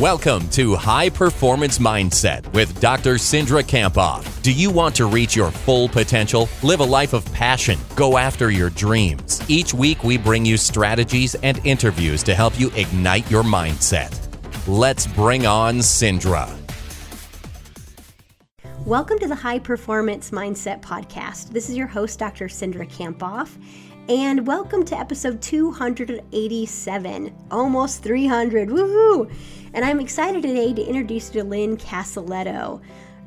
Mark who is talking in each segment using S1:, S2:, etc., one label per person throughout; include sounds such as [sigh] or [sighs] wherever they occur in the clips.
S1: Welcome to High Performance Mindset with Dr. Cindra Kamphoff. Do you want to reach your full potential? Live a life of passion. Go after your dreams. Each week, we bring you strategies and interviews to help you ignite your mindset. Let's bring on Cindra.
S2: Welcome to the High Performance Mindset Podcast. This is your host, Dr. Cindra Kamphoff and welcome to episode 287, almost 300. Woohoo! And I'm excited today to introduce you to Lynn Casaletto.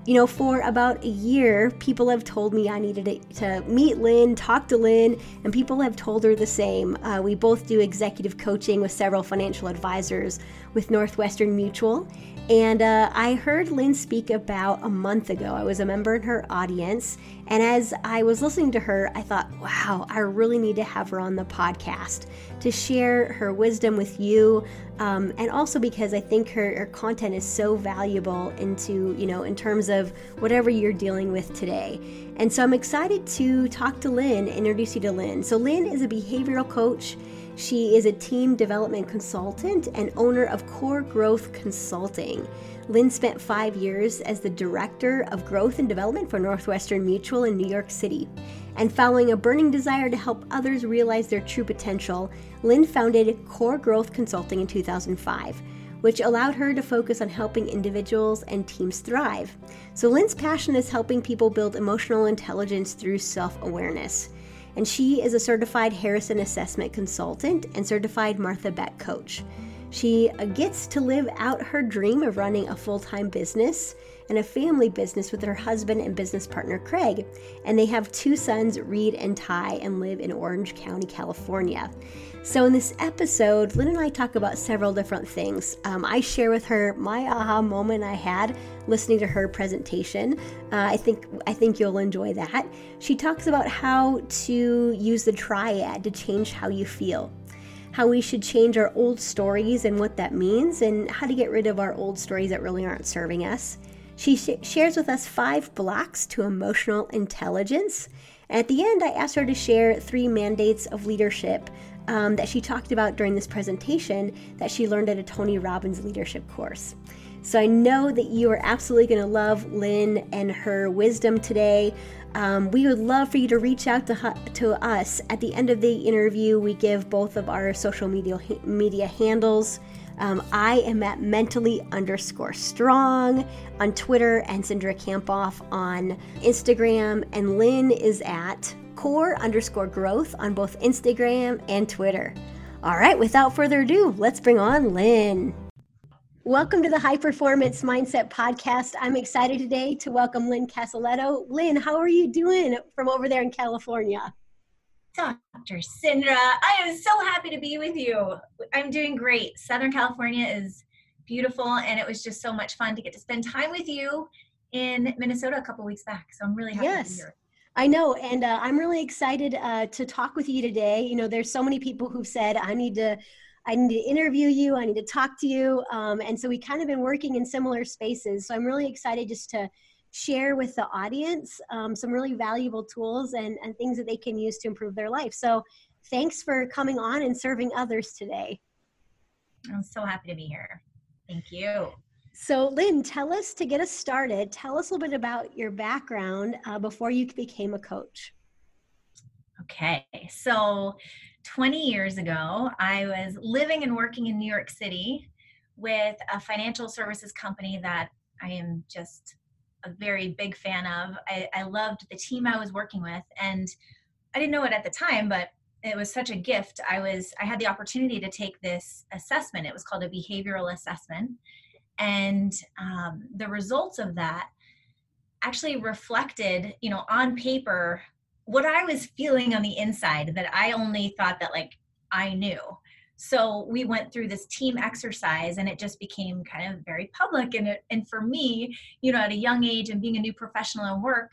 S2: You know, for about a year, people have told me I needed to, meet Lynn, talk to Lynn, and people have told her the same. Uh, we both do executive coaching with several financial advisors with Northwestern Mutual, and uh, I heard Lynn speak about a month ago. I was a member in her audience. And as I was listening to her, I thought, wow, I really need to have her on the podcast to share her wisdom with you. Um, and also because I think her, her content is so valuable into, you know, in terms of whatever you're dealing with today. And so I'm excited to talk to Lynn, introduce you to Lynn. So, Lynn is a behavioral coach. She is a team development consultant and owner of Core Growth Consulting. Lynn spent five years as the Director of Growth and Development for Northwestern Mutual in New York City. And following a burning desire to help others realize their true potential, Lynn founded Core Growth Consulting in 2005 which allowed her to focus on helping individuals and teams thrive. So, Lynn's passion is helping people build emotional intelligence through self awareness and she is a certified Harrison Assessment Consultant and certified Martha Beck Coach. She uh, gets to live out her dream of running a full time business and a family business with her husband and business partner Craig. And they have two sons, Reed and Ty, and live in Orange County, California. So, in this episode, Lynn and I talk about several different things. Um, I share with her my aha moment I had listening to her presentation. Uh, I think I think you'll enjoy that. She talks about how to use the triad to change how you feel, how we should change our old stories and what that means, and how to get rid of our old stories that really aren't serving us. She sh- shares with us five blocks to emotional intelligence. At the end, I asked her to share three mandates of leadership um, that she talked about during this presentation that she learned at a Tony Robbins leadership course. So I know that you are absolutely going to love Lynn and her wisdom today. Um, we would love for you to reach out to, to us. At the end of the interview, we give both of our social media, media handles. Um, I am at mentally underscore strong on Twitter and Cindra Kamphoff on Instagram, and Lynn is at core underscore growth on both Instagram and Twitter. All right, without further ado, let's bring on Lynn. Welcome to the High Performance Mindset Podcast. I'm excited today to welcome Lynn Casaletto. Lynn, how are you doing from over there in California?
S3: Dr. Cindra, I am so happy to be with you. I'm doing great. Southern California is beautiful, and it was just so much fun to get to spend time with you in Minnesota a couple weeks back. So I'm really happy yes. to be here.
S2: I know, and uh, I'm really excited uh, to talk with you today. You know, there's so many people who've said I need to, I need to interview you, I need to talk to you, um, and so we kind of been working in similar spaces. So I'm really excited just to share with the audience um, some really valuable tools and, and things that they can use to improve their life. So thanks for coming on and serving others today.
S3: I'm so happy to be here. Thank you.
S2: So, Lynn, tell us to get us started, tell us a little bit about your background uh, before you became a coach.
S3: Okay, so 20 years ago, I was living and working in New York City with a financial services company that I am just a very big fan of. I, I loved the team I was working with, and I didn't know it at the time, but it was such a gift. I was I had the opportunity to take this assessment. It was called a behavioral assessment and um, the results of that actually reflected you know on paper what i was feeling on the inside that i only thought that like i knew. So we went through this team exercise and it just became kind of very public. And it, and for me you know at a young age and being a new professional at work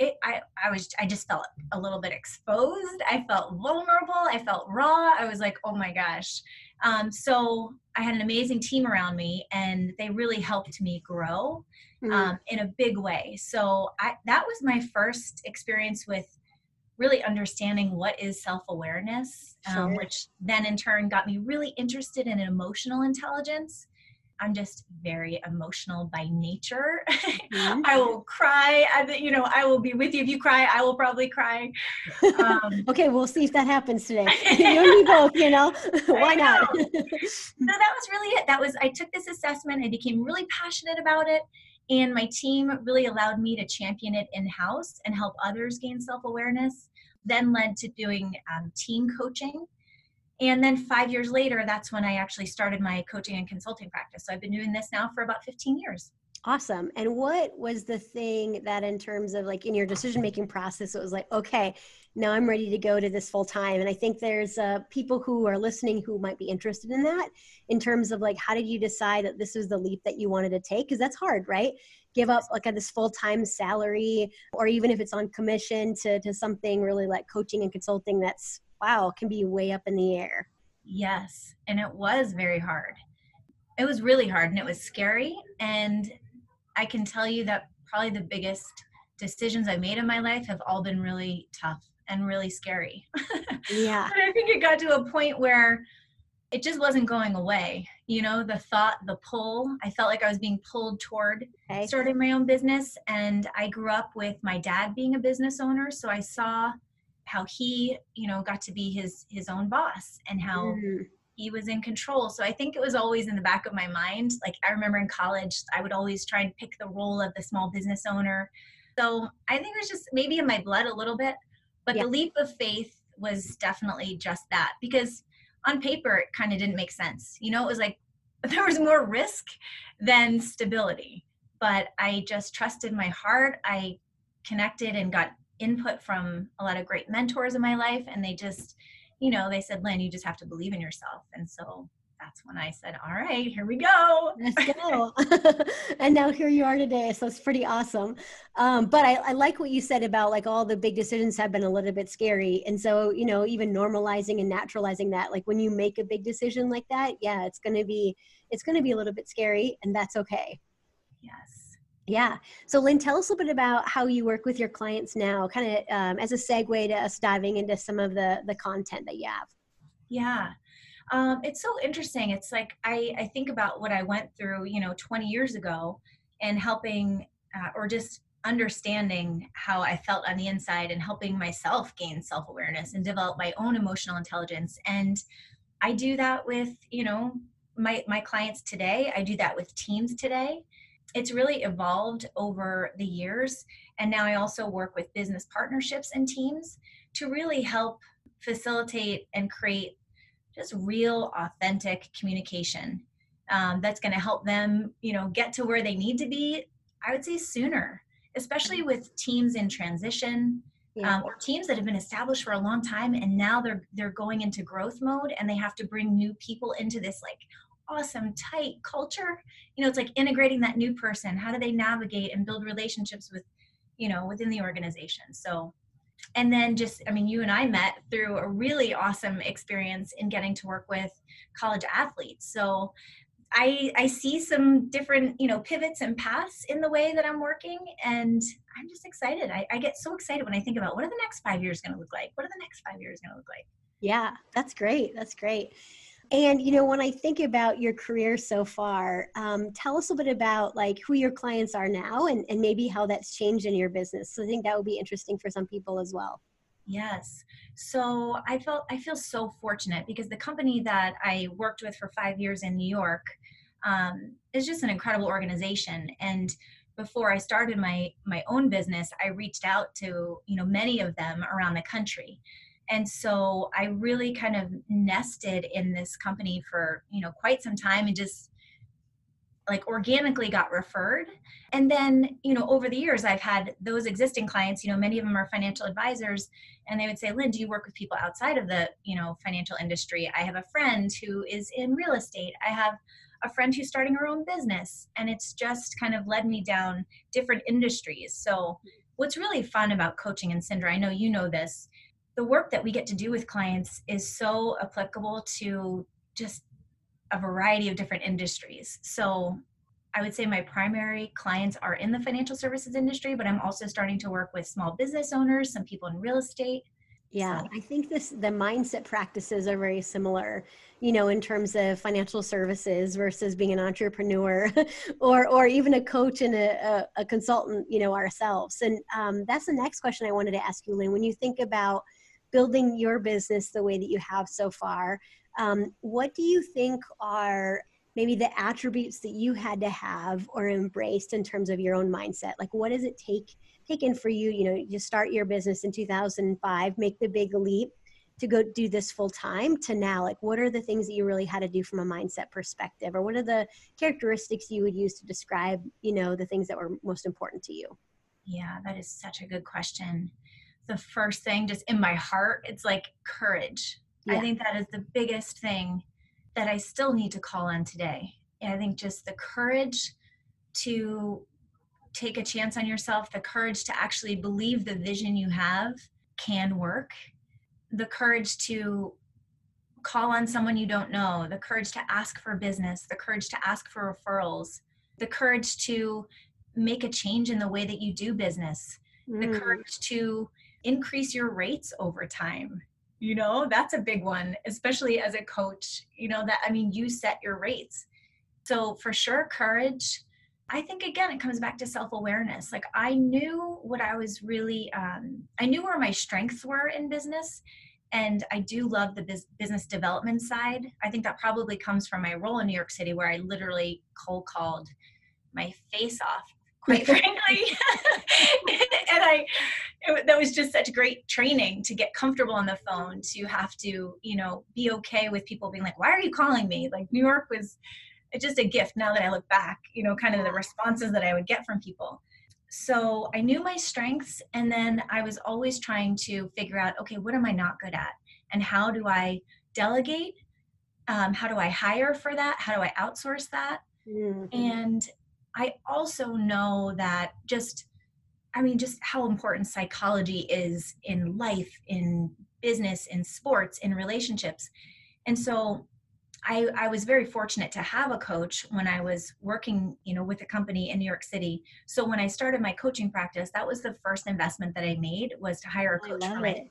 S3: it, I, I was i just felt a little bit exposed i felt vulnerable i felt raw i was like oh my gosh um, so I had an amazing team around me, and they really helped me grow mm-hmm. um, in a big way. So I, that was my first experience with really understanding what is self-awareness, um, sure. which then in turn got me really interested in emotional intelligence. I'm just very emotional by nature. [laughs] Mm-hmm. I will cry. I, you know, I will be with you. If you cry, I will probably cry.
S2: Um, [laughs] okay, we'll see if that happens today. [laughs] you and me both, you know. Why not?
S3: so that was really it. That was I took this assessment. I became really passionate about it. And my team really allowed me to champion it in house and help others gain self awareness. Then led to doing um, team coaching and then five years later, that's when I actually started my coaching and consulting practice. So I've been doing this now for about 15 years.
S2: Awesome. And what was the thing that, in terms of like in your decision making process, it was like, okay, now I'm ready to go to this full time? And I think there's uh, people who are listening who might be interested in that in terms of like, how did you decide that this was the leap that you wanted to take? Because that's hard, right? Give up like a, this full time salary, or even if it's on commission to, to something really like coaching and consulting that's wow, can be way up in the air.
S3: Yes. And it was very hard. It was really hard and it was scary. And I can tell you that probably the biggest decisions I made in my life have all been really tough and really scary. [laughs]
S2: Yeah.
S3: but I think it got to a point where it just wasn't going away. You know, the thought, the pull, I felt like I was being pulled toward okay. starting my own business. And I grew up with my dad being a business owner. So I saw how he you know got to be his his own boss and how mm. he was in control. So i think it was always in the back of my mind. Like i remember in college i would always try and pick the role of the small business owner. So i think it was just maybe in my blood a little bit but yeah. the leap of faith was definitely just that because on paper it kind of didn't make sense. You know it was like [laughs] there was more risk than stability but i just trusted my heart. I connected and got input from a lot of great mentors in my life and they just you know they said lynn you just have to believe in yourself and so that's when I said, all right, here we go.
S2: Let's go. [laughs] and now here you are today. So it's pretty awesome. Um, but I, I, like what you said about like all the big decisions have been a little bit scary. And so, you know, even normalizing and naturalizing that, like when you make a big decision like that, yeah, it's going to be, it's going to be a little bit scary and that's okay.
S3: Yes.
S2: Yeah. So, Lynn, tell us a little bit about how you work with your clients now, kind of um, as a segue to us diving into some of the the content that you have.
S3: Yeah. Um, it's so interesting. It's like I, I think about what I went through, you know, 20 years ago and helping uh, or just understanding how I felt on the inside and helping myself gain self awareness and develop my own emotional intelligence. And I do that with, you know, my, my clients today. I do that with teams today it's really evolved over the years. And now I also work with business partnerships and teams to really help facilitate and create just real, authentic communication um, that's going to help them, you know, get to where they need to be. I would say sooner, especially with teams in transition. Yeah. Um, or teams that have been established for a long time and now they're they're going into growth mode and they have to bring new people into this like awesome tight culture. You know it's like integrating that new person. How do they navigate and build relationships with you know within the organization? So and then just i mean you and i met through a really awesome experience in getting to work with college athletes. So i i see some different you know pivots and paths in the way that i'm working and i'm just excited. I, I get so excited when i think about what are the next five years going to look like? What are the next five years going to look like?
S2: Yeah that's great that's great and you know, when I think about your career so far, um, tell us a bit about like who your clients are now, and, and maybe how that's changed in your business. So I think that would be interesting for some people as well.
S3: Yes. So I felt I feel so fortunate because the company that I worked with for five years in New York um, is just an incredible organization. And before I started my my own business, I reached out to you know many of them around the country and so i really kind of nested in this company for you know quite some time and just like organically got referred. And then you know over the years i've had those existing clients you know many of them are financial advisors and they would say lynn do you work with people outside of the you know financial industry? I have a friend who is in real estate. I have a friend who's starting her own business. And it's just kind of led me down different industries. So what's really fun about coaching and Cindra i know you know this the work that we get to do with clients is so applicable to just a variety of different industries. So I would say my primary clients are in the financial services industry, but I'm also starting to work with small business owners, some people in real estate.
S2: Yeah, so. I think this the mindset practices are very similar, you know, in terms of financial services versus being an entrepreneur [laughs] or or even a coach and a, a, a consultant, you know, ourselves. And um, that's the next question I wanted to ask you, Lynn. When you think about building your business the way that you have so far, um, what do you think are maybe the attributes that you had to have or embraced in terms of your own mindset? Like, what does it take? taken for you you know you start your business in 2005 make the big leap to go do this full time to now like what are the things that you really had to do from a mindset perspective or what are the characteristics you would use to describe you know the things that were most important to you
S3: yeah that is such a good question the first thing just in my heart it's like courage. Yeah. i think that is the biggest thing that i still need to call on today. I think just the courage to take a chance on yourself, the courage to actually believe the vision you have can work, the courage to call on someone you don't know, the courage to ask for business, the courage to ask for referrals, the courage to make a change in the way that you do business, mm. the courage to increase your rates over time. You know, that's a big one, especially as a coach. You know, that I mean, you set your rates. So, for sure, courage, I think again, it comes back to self awareness. Like I knew what I was really, um, I knew where my strengths were in business. And I do love the biz- business development side. I think that probably comes from my role in New York City, where I literally cold called my face off, quite [laughs] frankly. [laughs] and I, it, that was just such great training to get comfortable on the phone, to have to, you know, be okay with people being like, why are you calling me? Like New York was, just a gift now that I look back, you know, kind of the responses that I would get from people. So I knew my strengths, and then I was always trying to figure out, okay, what am I not good at? And how do I delegate? Um, how do I hire for that? How do I outsource that? Mm-hmm. And I also know that just, I mean, just how important psychology is in life, in business, in sports, in relationships. And so I, I was very fortunate to have a coach when I was working, you know, with a company in New York City. So when I started my coaching practice, that was the first investment that I made was to hire a coach for it.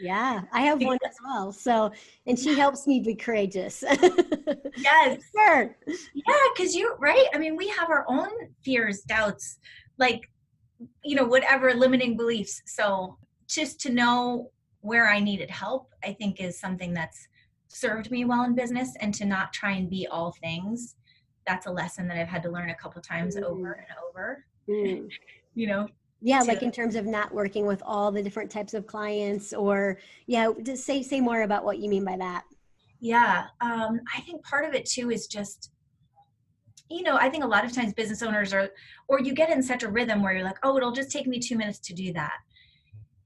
S2: Yeah, I have one as well. So, and she helps me be courageous.
S3: yes, [laughs] sure. Yeah, because you right. I mean, we have our own fears, doubts, like you know, whatever limiting beliefs. So, just to know where I needed help, I think is something that's served me well in business and to not try and be all things that's a lesson that i've had to learn a couple times mm. over and over mm. [laughs] you know
S2: yeah like in terms of not working with all the different types of clients or yeah just say say more about what you mean by that.
S3: Yeah um, i think part of it too is just you know i think a lot of times business owners are or you get in such a rhythm where you're like oh it'll just take me two minutes to do that.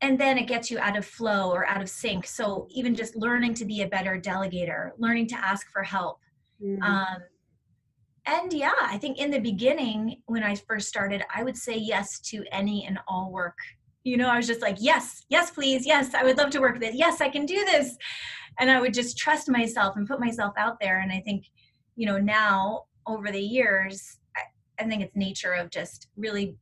S3: And then it gets you out of flow or out of sync. So even just learning to be a better delegator learning to ask for help mm-hmm. um, and yeah i think in the beginning when i first started i would say yes to any and all work. You know i was just like yes yes please yes i would love to work with yes i can do this. And i would just trust myself and put myself out there. And i think you know now over the years I, I think it's nature of just really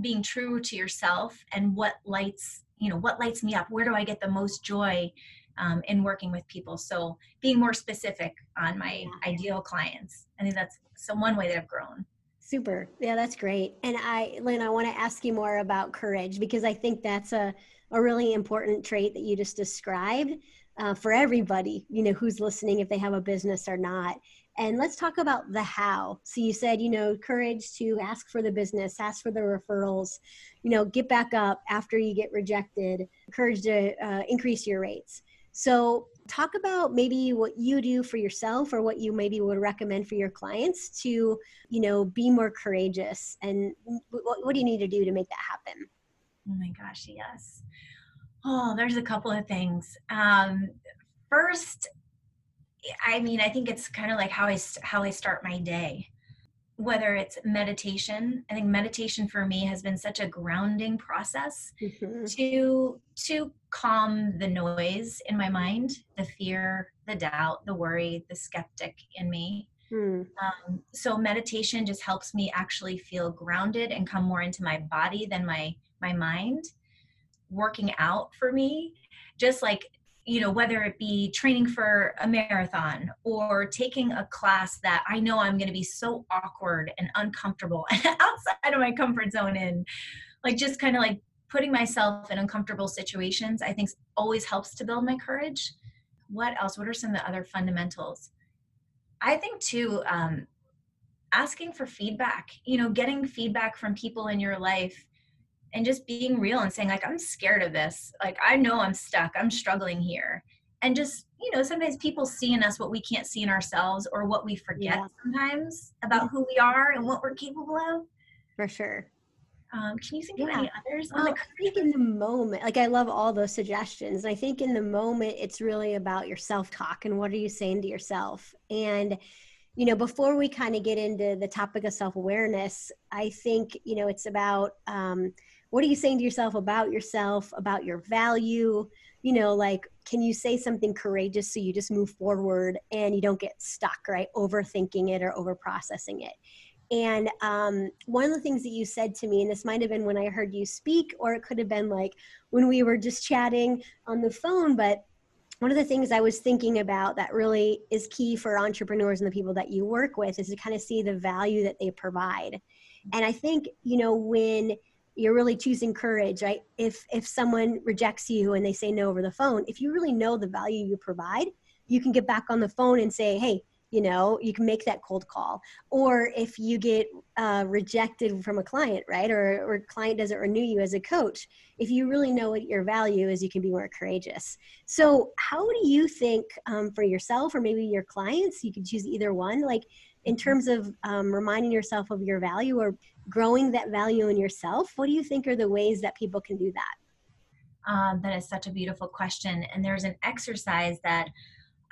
S3: being true to yourself and what lights you know what lights me up. Where do i get the most joy um, in working with people? So being more specific on my yeah. ideal clients. I think that's some one way that i've grown
S2: super yeah that's great and i lynn i want to ask you more about courage because i think that's a, a really important trait that you just described uh, for everybody you know who's listening if they have a business or not and let's talk about the how. So you said, you know, courage to ask for the business, ask for the referrals, you know, get back up after you get rejected, courage to uh, increase your rates. So talk about maybe what you do for yourself or what you maybe would recommend for your clients to, you know, be more courageous and what, what do you need to do to make that happen?
S3: Oh my gosh, yes. Oh, there's a couple of things. Um, first, I mean, I think it's kind of like how I how I start my day. Whether it's meditation, I think meditation for me has been such a grounding process mm-hmm. to to calm the noise in my mind, the fear, the doubt, the worry, the skeptic in me. Mm. Um, so meditation just helps me actually feel grounded and come more into my body than my my mind. Working out for me just like you know whether it be training for a marathon or taking a class that i know i'm going to be so awkward and uncomfortable [laughs] outside of my comfort zone and like just kind of like putting myself in uncomfortable situations i think always helps to build my courage. What else? What are some of the other fundamentals? I think too um, asking for feedback you know getting feedback from people in your life and just being real and saying like i'm scared of this like i know i'm stuck i'm struggling here and just you know sometimes people see in us what we can't see in ourselves or what we forget yeah. sometimes about who we are and what we're capable of
S2: for sure
S3: um, can you think yeah. of any others?
S2: Well, I think in the moment, like I love all those suggestions. and I think in the moment, it's really about your self talk and what are you saying to yourself. And, you know, before we kind of get into the topic of self awareness, I think, you know, it's about um, what are you saying to yourself about yourself, about your value? You know, like, can you say something courageous so you just move forward and you don't get stuck, right? Overthinking it or over processing it. And um, one of the things that you said to me, and this might have been when I heard you speak, or it could have been like when we were just chatting on the phone, but one of the things I was thinking about that really is key for entrepreneurs and the people that you work with is to kind of see the value that they provide. And I think, you know, when you're really choosing courage, right? If if someone rejects you and they say no over the phone, if you really know the value you provide, you can get back on the phone and say, "Hey, you know you can make that cold call or if you get uh, rejected from a client right or or client doesn't renew you as a coach if you really know what your value is you can be more courageous so how do you think um, for yourself or maybe your clients you can choose either one like in mm-hmm. terms of um, reminding yourself of your value or growing that value in yourself what do you think are the ways that people can do that
S3: um, that is such a beautiful question and there's an exercise that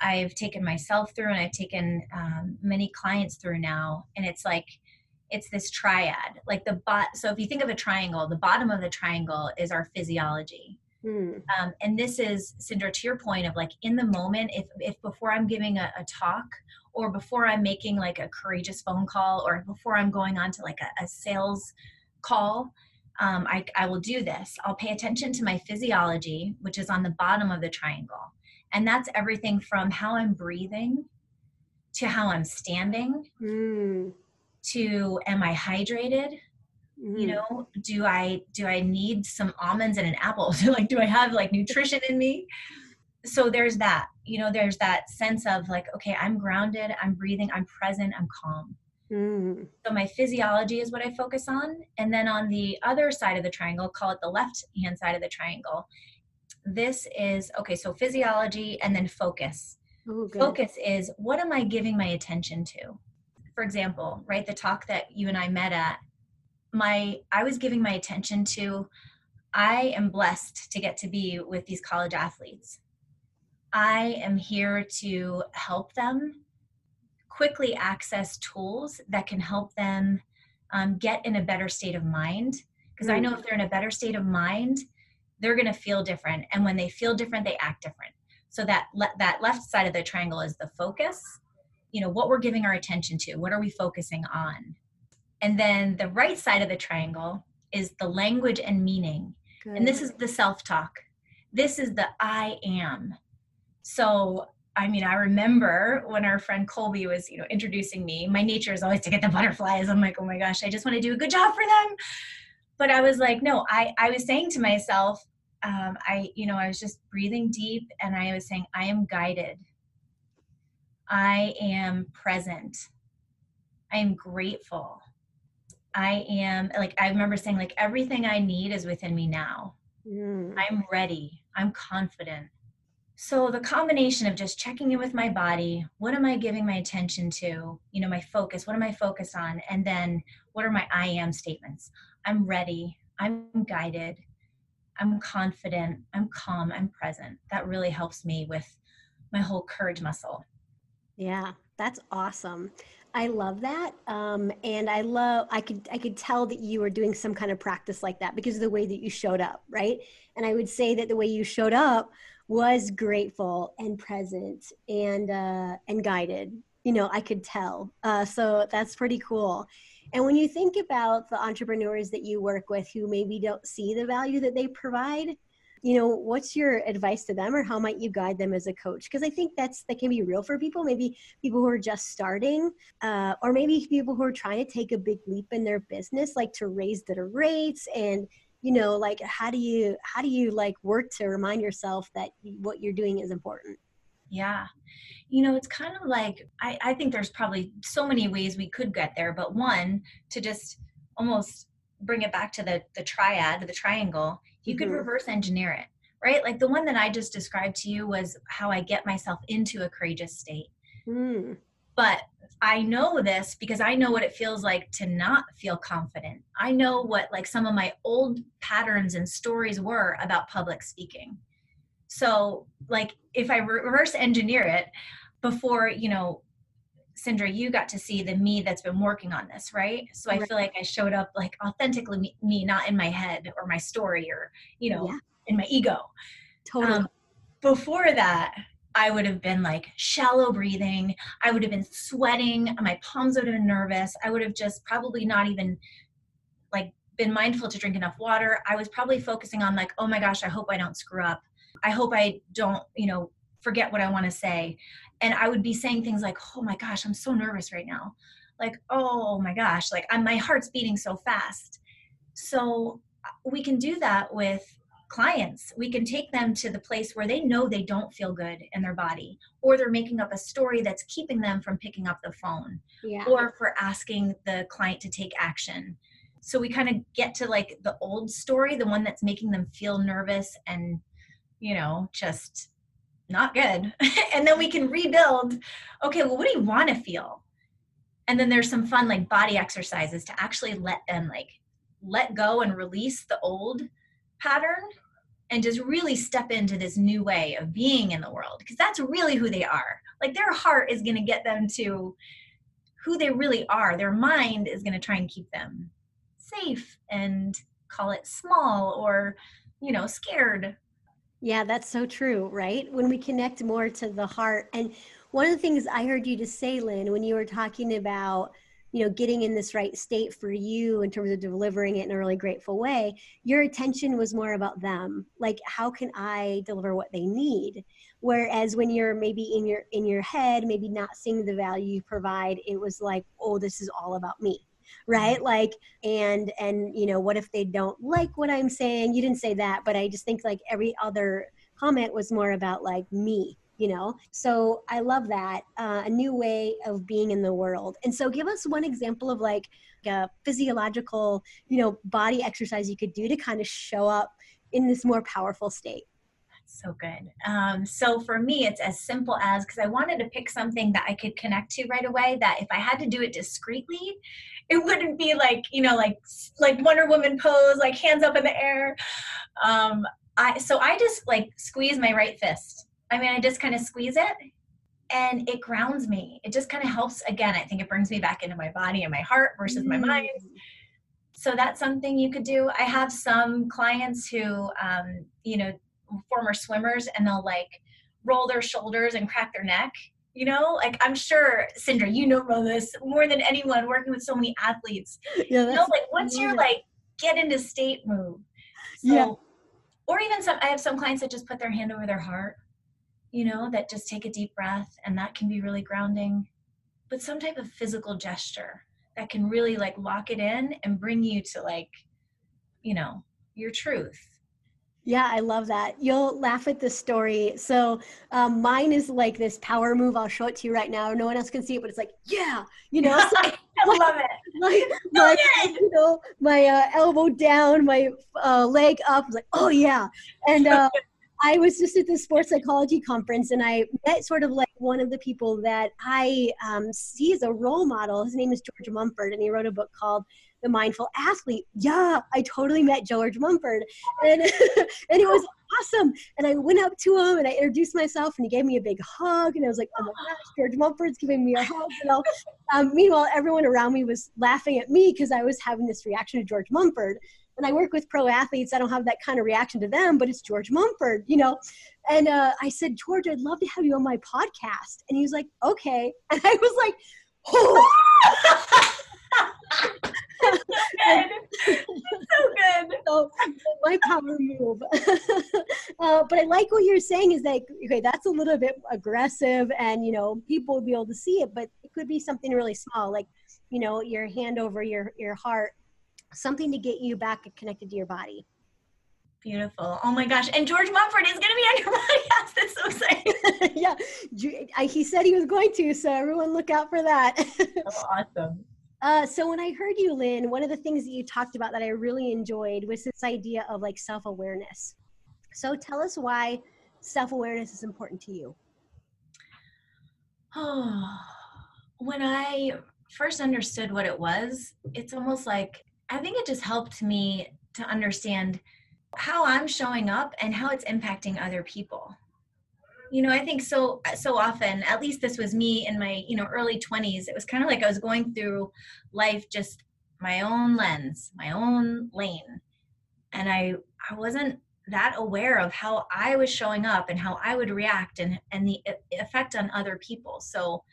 S3: I've taken myself through and I've taken um, many clients through now. And it's like, it's this triad. Like the bot. So if you think of a triangle, the bottom of the triangle is our physiology. Mm. Um, and this is, Cindra, to your point of like in the moment, if, if before I'm giving a, a, talk or before I'm making like a courageous phone call or before I'm going on to like a, a sales call, um, I, I will do this. I'll pay attention to my physiology, which is on the bottom of the triangle. And that's everything from how I'm breathing to how I'm standing mm. to am I hydrated? Mm. You know, do I do I need some almonds and an apple? [laughs] like do I have like nutrition in me? So there's that. You know, there's that sense of like, okay, I'm grounded, I'm breathing, I'm present, I'm calm. Mm. So my physiology is what I focus on. And then on the other side of the triangle, call it the left hand side of the triangle, this is okay so physiology and then focus Ooh, focus is what am i giving my attention to for example right the talk that you and i met at my i was giving my attention to i am blessed to get to be with these college athletes. I am here to help them quickly access tools that can help them um, get in a better state of mind. Because mm. i know if they're in a better state of mind they're going to feel different. And when they feel different they act different. So that le- that left side of the triangle is the focus. You know what we're giving our attention to what are we focusing on and then the right side of the triangle is the language and meaning Good. and this is the self-talk this is the i am so I mean, I remember when our friend Colby was, you know, introducing me. My nature is always to get the butterflies. I'm like, oh my gosh, I just want to do a good job for them but I was like, no, I, I was saying to myself, um, I, you know, I was just breathing deep and I was saying, I am guided. I am present. I am grateful. I am like, I remember saying, like, everything I need is within me now. Mm. I'm ready. I'm confident. So the combination of just checking in with my body, what am I giving my attention to? You know, my focus, what am I focused on? And then what are my I am statements? I'm ready, I'm guided, I'm confident, I'm calm, I'm present. That really helps me with my whole courage muscle.
S2: Yeah, that's awesome. I love that, um, and I love. I could I could tell that you were doing some kind of practice like that because of the way that you showed up, right? And I would say that the way you showed up was grateful and present and uh, and guided. You know, I could tell. Uh, so that's pretty cool. And when you think about the entrepreneurs that you work with who maybe don't see the value that they provide, you know what's your advice to them or how might you guide them as a coach? Because i think that's that can be real for people maybe people who are just starting uh, or maybe people who are trying to take a big leap in their business like to raise their rates and you know like how do you how do you like work to remind yourself that what you're doing is important?
S3: Yeah. You know it's kind of like I, I think there's probably so many ways we could get there but one to just almost bring it back to the the triad the triangle you could mm-hmm. reverse engineer it right like the one that i just described to you was how i get myself into a courageous state mm. but i know this because i know what it feels like to not feel confident i know what like some of my old patterns and stories were about public speaking so like if i reverse engineer it before you know Cindra, you got to see the me that's been working on this, right? So I feel like I showed up like authentically me, me not in my head or my story or, you know, yeah. in my ego.
S2: Totally. Um,
S3: before that, I would have been like shallow breathing. I would have been sweating. My palms would have been nervous. I would have just probably not even like been mindful to drink enough water. I was probably focusing on like, oh my gosh, I hope I don't screw up. I hope I don't, you know, forget what I want to say and i would be saying things like oh my gosh i'm so nervous right now. Like oh my gosh like I'm, my heart's beating so fast. So uh, we can do that with clients. We can take them to the place where they know they don't feel good in their body or they're making up a story that's keeping them from picking up the phone yeah. or for asking the client to take action. So we kind of get to like the old story the one that's making them feel nervous and you know just not good. [laughs] and then we can rebuild, okay, well, what do you want to feel? And then there's some fun like body exercises to actually let them like let go and release the old pattern and just really step into this new way of being in the world because that's really who they are. Like their heart is going to get them to who they really are. Their mind is going to try and keep them safe and call it small or, you know, scared
S2: yeah, that's so true, right? When we connect more to the heart. And one of the things I heard you just say, Lynn, when you were talking about, you know, getting in this right state for you in terms of delivering it in a really grateful way, your attention was more about them. Like, how can I deliver what they need? Whereas when you're maybe in your in your head, maybe not seeing the value you provide, it was like, oh, this is all about me right? Like and and you know what if they don't like what i'm saying? You didn't say that but i just think like every other comment was more about like me you know? So i love that uh, a new way of being in the world. And so give us one example of like a physiological you know body exercise you could do to kind of show up in this more powerful state
S3: so good. Um, so for me, it's as simple as because I wanted to pick something that I could connect to right away. That if I had to do it discreetly, it wouldn't be like you know like like Wonder Woman pose, like hands up in the air. Um, I so I just like squeeze my right fist. I mean, I just kind of squeeze it, and it grounds me. It just kind of helps. Again, I think it brings me back into my body and my heart versus mm. my mind. So that's something you could do. I have some clients who, um, you know, former swimmers and they'll like roll their shoulders and crack their neck you know? Like i'm sure Cindra you know this more than anyone working with so many athletes. Yeah, you know like what's yeah. your like get into state move so, yeah. or even some i have some clients that just put their hand over their heart you know that just take a deep breath and that can be really grounding but some type of physical gesture that can really like lock it in and bring you to like you know your truth
S2: yeah, I love that. You'll laugh at this story. So um, mine is like this power move. I'll show it to you right now. No one else can see it, but it's like, yeah, you know.
S3: Like, [laughs] I love it. [laughs]
S2: Like, like you know, my uh, elbow down, my uh, leg up. Like, oh yeah. And uh, [laughs] I was just at the sports psychology conference, and I met sort of like one of the people that I um, see as a role model. His name is George Mumford, and he wrote a book called the mindful athlete. Yeah, I totally met George Mumford, and [laughs] and it was awesome. And I went up to him and I introduced myself, and he gave me a big hug. And I was like, oh my gosh, George Mumford's giving me a hug. You know. Um, meanwhile, everyone around me was laughing at me because I was having this reaction to George Mumford. And I work with pro athletes. I don't have that kind of reaction to them, but it's George Mumford, you know. And uh, I said, George, I'd love to have you on my podcast. And he was like, okay. [laughs] And I was like, oh.
S3: so good. so [laughs] good.
S2: So my power move. [laughs] uh, but I like what you're saying is that okay, that's a little bit aggressive, and you know people would be able to see it, but it could be something really small, like you know your hand over your your heart, something to get you back connected to your body.
S3: Beautiful. Oh my gosh. And George Mumford is going to be on your [laughs] podcast. That's so exciting. [laughs]
S2: yeah. He said he was going to. So everyone look out for that.
S3: oh, awesome.
S2: Uh, so when I heard you, Lynn, one of the things that you talked about that I really enjoyed was this idea of like self-awareness. So tell us why self-awareness is important to you.
S3: Oh, [sighs] when I first understood what it was, it's almost like I think it just helped me to understand how I'm showing up and how it's impacting other people. You know, I think so so often, at least this was me in my, you know, early 20s, it was kind of like I was going through life just my own lens, my own lane. And I I wasn't that aware of how I was showing up and how I would react and and the effect on other people. So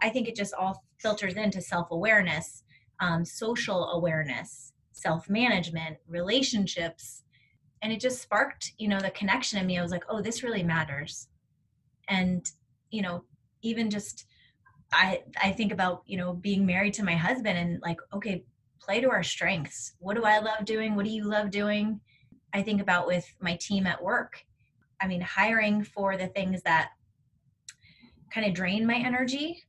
S3: I think it just all filters into self-awareness, um, social awareness, self-management, relationships, and it just sparked you know the connection in me. I was like oh this really matters. And you know even just i i think about you know being married to my husband and like okay play to our strengths. What do i love doing? What do you love doing? I think about with my team at work. I mean hiring for the things that kind of drain my energy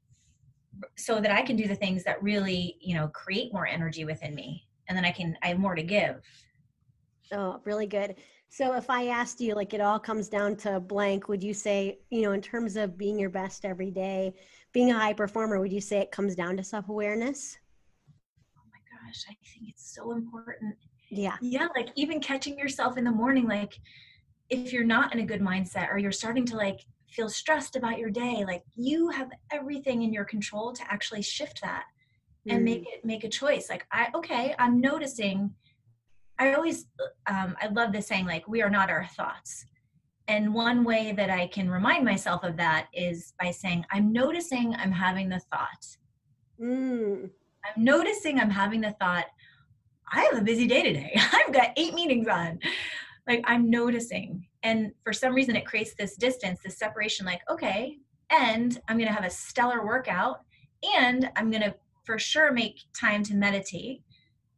S3: so that i can do the things that really you know create more energy within me and then i can i have more to give
S2: Oh, really good. So if I asked you, like it all comes down to blank, would you say, you know, in terms of being your best every day, being a high performer, would you say it comes down to self awareness?
S3: Oh my gosh, I think it's so important.
S2: Yeah.
S3: Yeah. Like even catching yourself in the morning, like if you're not in a good mindset or you're starting to like feel stressed about your day, like you have everything in your control to actually shift that and mm. make it, make a choice. Like I, okay, I'm noticing I always, um, I love this saying, like, we are not our thoughts. And one way that I can remind myself of that is by saying, I'm noticing I'm having the thought. Mm. I'm noticing I'm having the thought, I have a busy day today. [laughs] I've got eight meetings on. Like, I'm noticing. And for some reason, it creates this distance, this separation, like, okay, and I'm going to have a stellar workout, and I'm going to for sure make time to meditate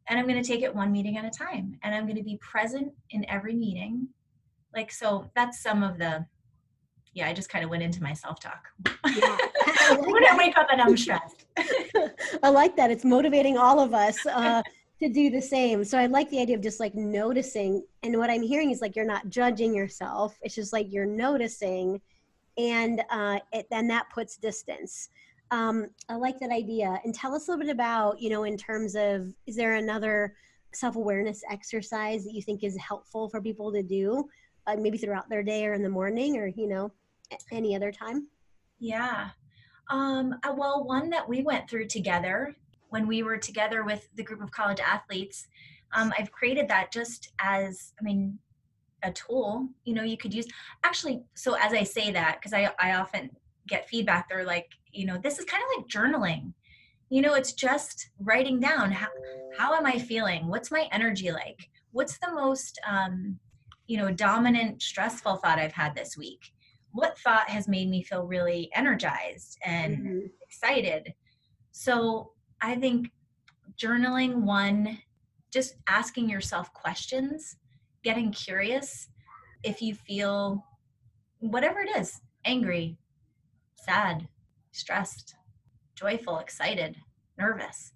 S3: and I'm going to take it one meeting at a time and I'm going to be present in every meeting. Like, so that's some of the, yeah, I just kind of went into my self talk. Yeah. [laughs] when I wake up and I'm stressed. [laughs]
S2: I like that. It's motivating all of us uh, [laughs] to do the same. So I like the idea of just like noticing. And what I'm hearing is like you're not judging yourself, it's just like you're noticing. And uh, it, then that puts distance. Um, I like that idea. And tell us a little bit about, you know, in terms of, is there another self awareness exercise that you think is helpful for people to do, uh, maybe throughout their day or in the morning or, you know, any other time?
S3: Yeah. Um, uh, well, one that we went through together when we were together with the group of college athletes, um, I've created that just as, I mean, a tool you know you could use actually so as i say that because i i often get feedback they're like you know this is kind of like journaling. You know it's just writing down how, how am i feeling? What's my energy like? What's the most um, you know dominant stressful thought i've had this week? What thought has made me feel really energized and mm-hmm. excited? So i think journaling one just asking yourself questions getting curious if you feel whatever it is angry sad stressed, joyful, excited, nervous?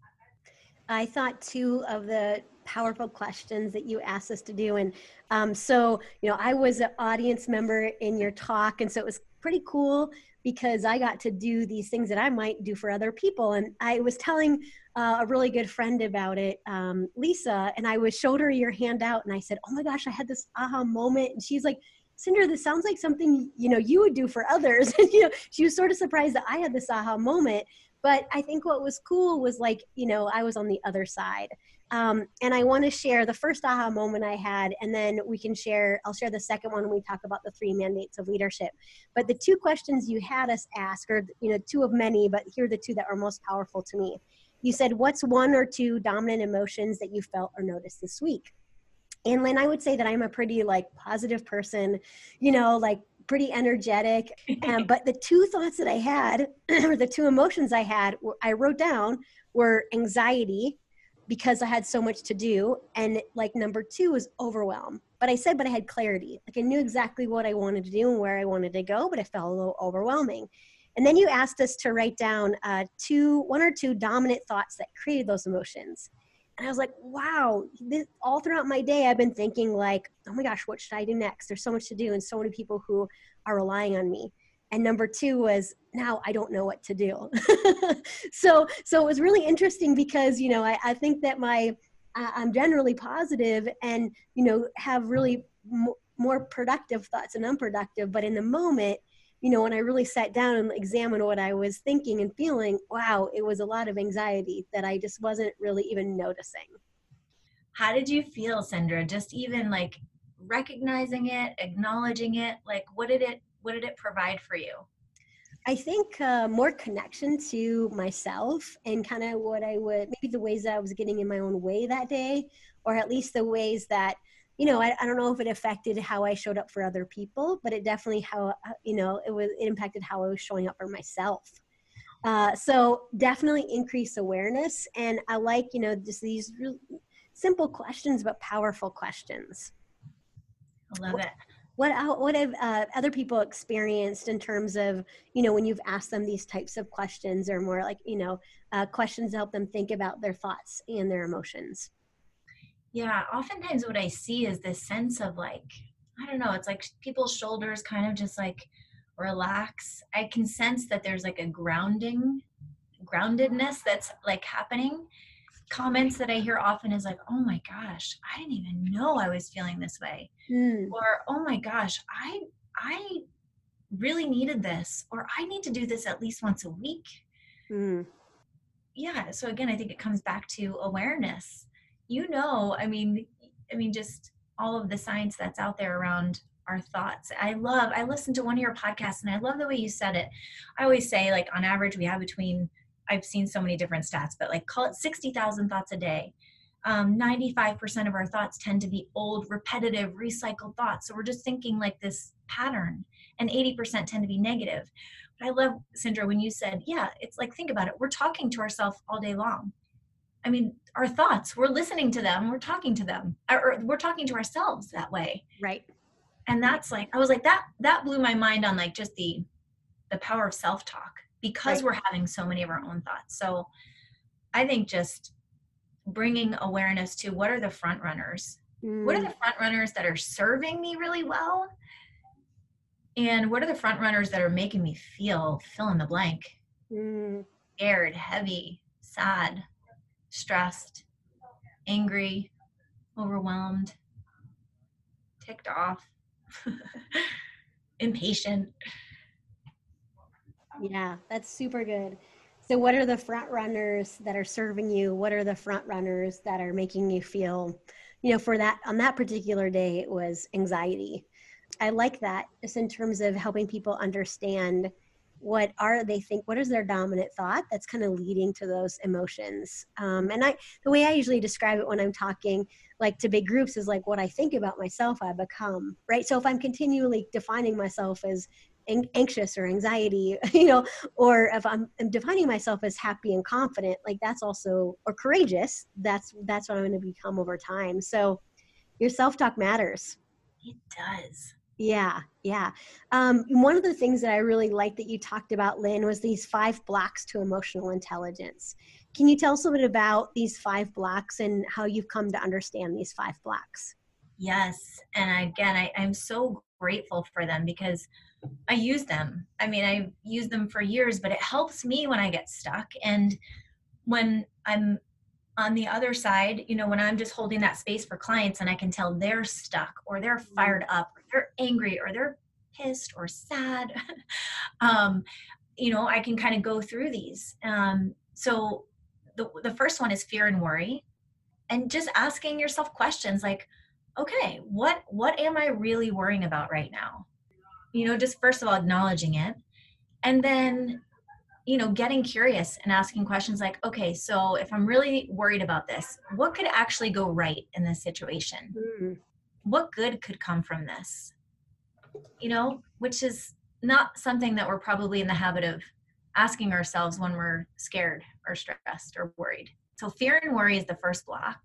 S2: I thought two of the powerful questions that you asked us to do. And um, so, you know, I was an audience member in your talk, and so it was pretty cool because I got to do these things that I might do for other people. And I was telling uh, a really good friend about it, um, Lisa, and I was showed her your handout, and I said, "Oh my gosh, I had this aha moment," and she's like Cinder, this sounds like something you know you would do for others. [laughs] and you know, she was sort of surprised that I had this aha moment. But I think what was cool was like, you know, I was on the other side. Um, and I want to share the first aha moment I had, and then we can share. I'll share the second one when we talk about the three mandates of leadership. But the two questions you had us ask, or you know, two of many, but here are the two that were most powerful to me. You said, What's one or two dominant emotions that you felt or noticed this week? And Lynn, I would say that I'm a pretty like positive person, you know, like pretty energetic. Um, but the two thoughts that I had, [clears throat] or the two emotions I had, I wrote down were anxiety because I had so much to do. And like number two was overwhelm. But I said, but I had clarity. Like I knew exactly what I wanted to do and where I wanted to go, but it felt a little overwhelming. And then you asked us to write down uh, two, one or two dominant thoughts that created those emotions. And I was like, wow, this, all throughout my day, I've been thinking like, oh my gosh, what should I do next? There's so much to do and so many people who are relying on me. And number two was now I don't know what to do. [laughs] so, so it was really interesting because, you know, I, I think that my, I'm generally positive and, you know, have really m- more productive thoughts and unproductive, but in the moment, you know, when I really sat down and examined what I was thinking and feeling, wow, it was a lot of anxiety that I just wasn't really even noticing.
S3: How did you feel, Cindra? Just even like recognizing it, acknowledging it, like what did it what did it provide for you?
S2: I think uh, more connection to myself and kind of what I would maybe the ways that I was getting in my own way that day, or at least the ways that you know, I, I don't know if it affected how I showed up for other people, but it definitely how, uh, you know, it was, it impacted how I was showing up for myself. Uh, so definitely increase awareness. And I like, you know, just these real simple questions, but powerful questions.
S3: I love it.
S2: What, what have uh, other people experienced in terms of, you know, when you've asked them these types of questions or more like, you know, uh, questions to help them think about their thoughts and their emotions?
S3: yeah oftentimes what i see is this sense of like i don't know it's like people's shoulders kind of just like relax i can sense that there's like a grounding groundedness that's like happening comments that i hear often is like oh my gosh i didn't even know i was feeling this way. Mm. or oh my gosh i i really needed this or i need to do this at least once a week. Mm. yeah so again i think it comes back to awareness. You know i mean i mean just all of the science that's out there around our thoughts. I love i listened to one of your podcasts and i love the way you said it. I always say like on average we have between i've seen so many different stats but like call it 60000 thoughts a day. Um, 95% of our thoughts tend to be old repetitive recycled thoughts. So we're just thinking like this pattern and 80% tend to be negative. But i love Cindra when you said yeah it's like think about it. We're talking to ourselves all day long. I mean, our thoughts, we're listening to them, we're talking to them, or we're talking to ourselves that way.
S2: Right.
S3: And that's like, I was like, that, that blew my mind on like just the, the power of self-talk because right. we're having so many of our own thoughts. So I think just bringing awareness to what are the front runners? Mm. What are the mm. front runners that are serving me really well? And what are the front runners that are making me feel fill in the blank? Mm. Scared, heavy, sad, stressed, angry, overwhelmed, ticked off, [laughs] impatient.
S2: Yeah, that's super good. So, what are the front runners that are serving you? What are the front runners that are making you feel, you know, for that on that particular day, it was anxiety. I like that just in terms of helping people understand what are they think what is their dominant thought that's kind of leading to those emotions um, and i the way i usually describe it when i'm talking like to big groups is like what i think about myself i become right so if i'm continually defining myself as anxious or anxiety [laughs] you know or if I'm, I'm, defining myself as happy and confident like that's also or courageous that's that's what i'm going to become over time so your self-talk matters
S3: it does
S2: yeah, yeah. Um, one of the things that I really liked that you talked about, Lynn, was these five blocks to emotional intelligence. Can you tell us a bit about these five blocks and how you've come to understand these five blocks?
S3: Yes. And again, I, I'm so grateful for them because I use them. I mean, I use them for years, but it helps me when I get stuck. And when I'm on the other side, you know, when I'm just holding that space for clients and I can tell they're stuck or they're mm-hmm. fired up or they're angry or they're pissed or sad, [laughs] um, you know, I can kind of go through these. Um, so the, the first one is fear and worry and just asking yourself questions like, okay, what, what am I really worrying about right now? You know, just first of all, acknowledging it. And then you know, getting curious and asking questions like, okay, so if I'm really worried about this, what could actually go right in this situation? Mm. What good could come from this? You know, which is not something that we're probably in the habit of asking ourselves when we're scared or stressed or worried. So, fear and worry is the first block.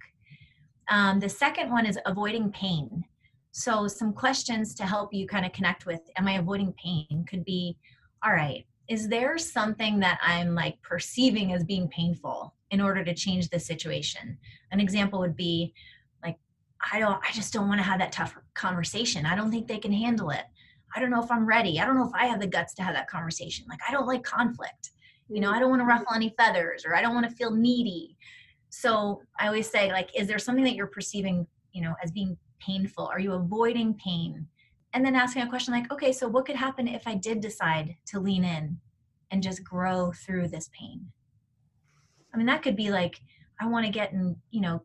S3: Um, the second one is avoiding pain. So, some questions to help you kind of connect with Am I avoiding pain? could be All right, is there something that I'm like perceiving as being painful in order to change the situation? An example would be like, I don't, I just don't want to have that tough conversation. I don't think they can handle it. I don't know if I'm ready. I don't know if I have the guts to have that conversation. Like, I don't like conflict. You know, I don't want to mm-hmm. ruffle any feathers or I don't want to feel needy. So I always say, like, is there something that you're perceiving, you know, as being painful? Are you avoiding pain? and then asking a question like okay so what could happen if i did decide to lean in and just grow through this pain i mean that could be like i want to get in you know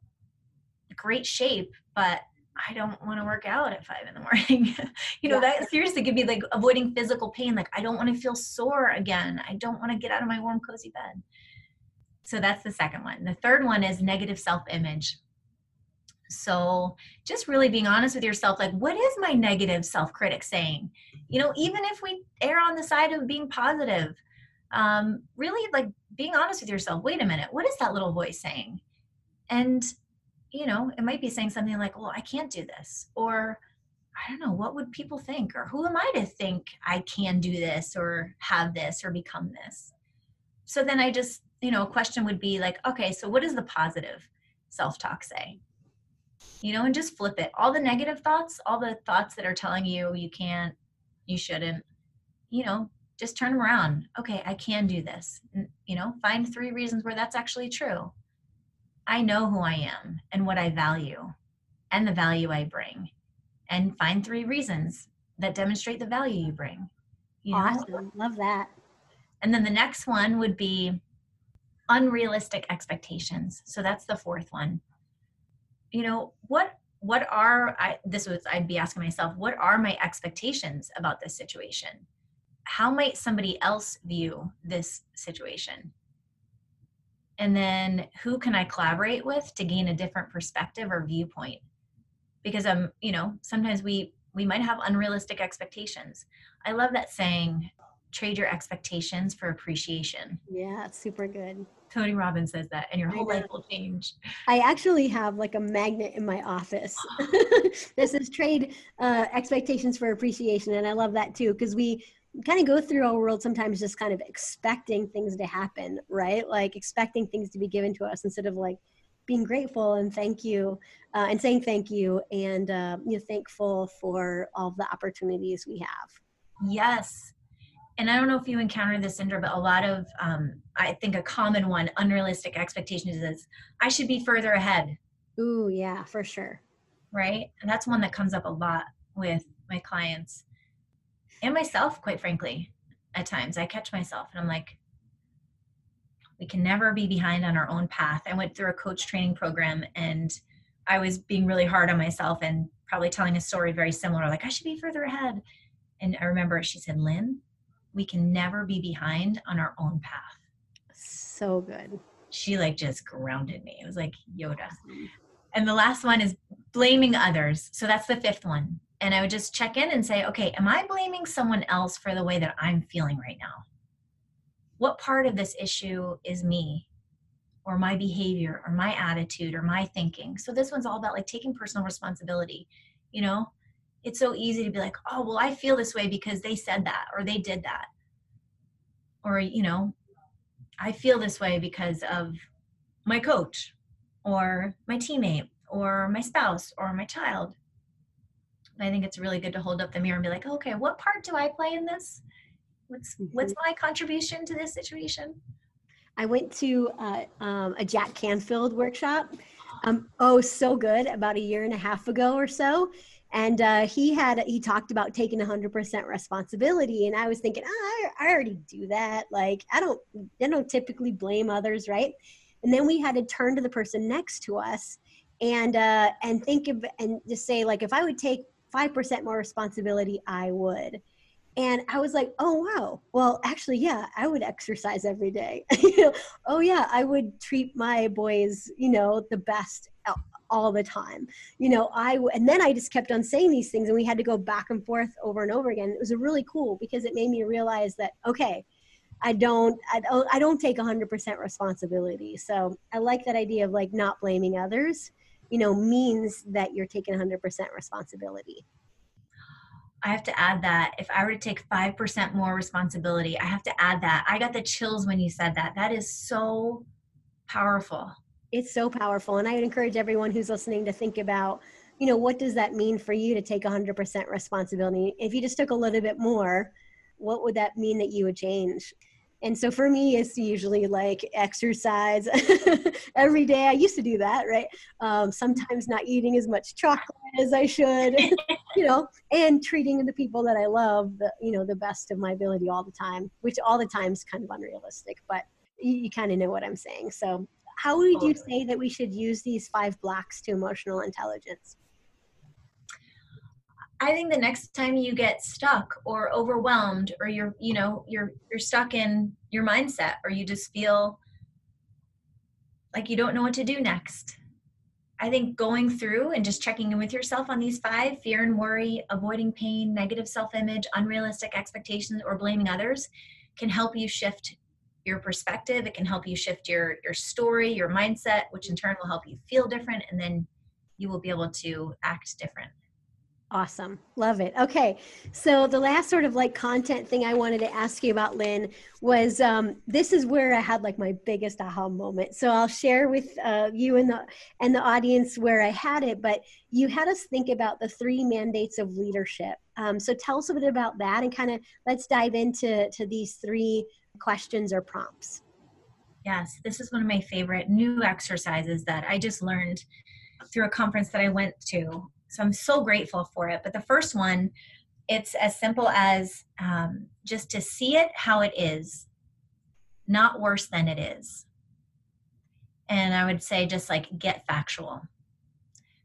S3: great shape but i don't want to work out at five in the [laughs] morning you know yeah. that seriously could be like avoiding physical pain like i don't want to feel sore again i don't want to get out of my warm cozy bed so that's the second one the third one is negative self-image so just really being honest with yourself like what is my negative self-critic saying? You know even if we err on the side of being positive um really like being honest with yourself wait a minute what is that little voice saying? And you know it might be saying something like well i can't do this or i don't know what would people think? or who am i to think i can do this or have this or become this? So then i just you know a question would be like okay so what does the positive self-talk say you know, and just flip it. All the negative thoughts, all the thoughts that are telling you you can't, you shouldn't, you know, just turn them around. Okay, I can do this. You know, find three reasons where that's actually true. I know who I am and what I value and the value I bring. And find three reasons that demonstrate the value you bring.
S2: You know? Awesome. Love that.
S3: And then the next one would be unrealistic expectations. So that's the fourth one you know what what are I, this was i'd be asking myself what are my expectations about this situation? How might somebody else view this situation? And then who can i collaborate with to gain a different perspective or viewpoint? Because i'm um, you know sometimes we we might have unrealistic expectations. I love that saying trade your expectations for appreciation.
S2: Yeah super good
S3: Tony Robbins says that, and your whole life will change.
S2: I actually have like a magnet in my office. [laughs] this is trade uh, expectations for appreciation, and I love that too because we kind of go through our world sometimes just kind of expecting things to happen, right? Like expecting things to be given to us instead of like being grateful and thank you uh, and saying thank you and uh, you know thankful for all the opportunities we have.
S3: Yes, and I don't know if you encounter this, Cindra, but a lot of, um, I think a common one, unrealistic expectations is, I should be further ahead.
S2: Ooh, yeah, for sure.
S3: Right? And that's one that comes up a lot with my clients and myself, quite frankly, at times. I catch myself and I'm like, we can never be behind on our own path. I went through a coach training program and I was being really hard on myself and probably telling a story very similar, like, I should be further ahead. And I remember she said, Lynn, we can never be behind on our own path.
S2: So good.
S3: She like just grounded me. It was like Yoda. And the last one is blaming others. So that's the fifth one. And I would just check in and say, okay, am I blaming someone else for the way that I'm feeling right now? What part of this issue is me or my behavior or my attitude or my thinking? So this one's all about like taking personal responsibility. You know, it's so easy to be like, oh, well, I feel this way because they said that or they did that. Or, you know, I feel this way because of my coach or my teammate or my spouse or my child. And I think it's really good to hold up the mirror and be like, okay, what part do I play in this? What's mm-hmm. what's my contribution to this situation?
S2: I went to uh, um, a Jack Canfield workshop. Um, oh, so good! About a year and a half ago or so, and uh, he had he talked about taking 100% responsibility and i was thinking oh, I, I already do that like i don't i don't typically blame others right and then we had to turn to the person next to us and uh, and think of and just say like if i would take 5% more responsibility i would and I was like, oh wow. Well, actually, yeah, I would exercise every day. [laughs] oh yeah, I would treat my boys, you know, the best all the time. You know, I and then I just kept on saying these things, and we had to go back and forth over and over again. It was really cool because it made me realize that okay, I don't, I don't, I don't take 100% responsibility. So I like that idea of like not blaming others. You know, means that you're taking 100% responsibility.
S3: I have to add that if I were to take 5% more responsibility, I have to add that. I got the chills when you said that. That is so powerful.
S2: It's so powerful. And I would encourage everyone who's listening to think about, you know, what does that mean for you to take 100% responsibility? If you just took a little bit more, what would that mean that you would change? And so for me, it's usually like exercise [laughs] every day. I used to do that, right? Um, sometimes not eating as much chocolate as I should, [laughs] you know, and treating the people that I love, the, you know, the best of my ability all the time, which all the time is kind of unrealistic, but you, you kind of know what I'm saying. So how would you say that we should use these five blocks to emotional intelligence?
S3: I think the next time you get stuck or overwhelmed or you're you know you're you're stuck in your mindset or you just feel like you don't know what to do next. I think going through and just checking in with yourself on these five fear and worry, avoiding pain, negative self image, unrealistic expectations, or blaming others can help you shift your perspective. It can help you shift your, your story, your mindset, which in turn will help you feel different. And then you will be able to act different.
S2: Awesome. Love it. Okay. So the last sort of like content thing I wanted to ask you about, Lynn, was um, this is where I had like my biggest aha moment. So I'll share with uh, you and the and the audience where I had it. But you had us think about the three mandates of leadership. Um, so tell us a bit about that, and kind of let's dive into to these three questions or prompts.
S3: Yes, this is one of my favorite new exercises that I just learned through a conference that I went to so I'm so grateful for it. But the first one, it's as simple as um, just to see it how it is, not worse than it is. And I would say just like get factual.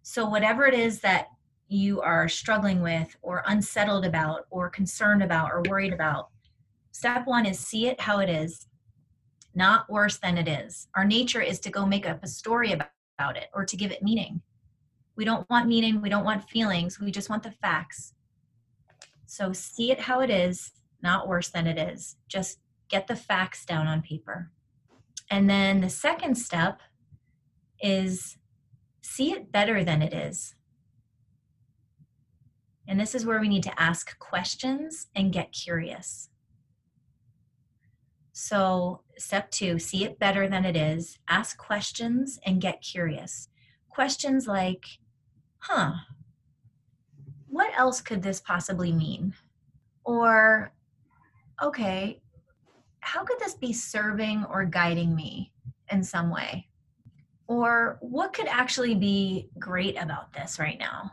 S3: So, whatever it is that you are struggling with, or unsettled about, or concerned about, or worried about, step one is see it how it is, not worse than it is. Our nature is to go make up a story about, it or to give it meaning. We don't want meaning, we don't want feelings, we just want the facts. So see it how it is, not worse than it is. Just get the facts down on paper. And then the second step is see it better than it is. And this is where we need to ask questions and get curious. So, step two, see it better than it is, ask questions and get curious. Questions like, huh, what else could this possibly mean? Or, okay, how could this be serving or guiding me in some way? Or what could actually be great about this right now?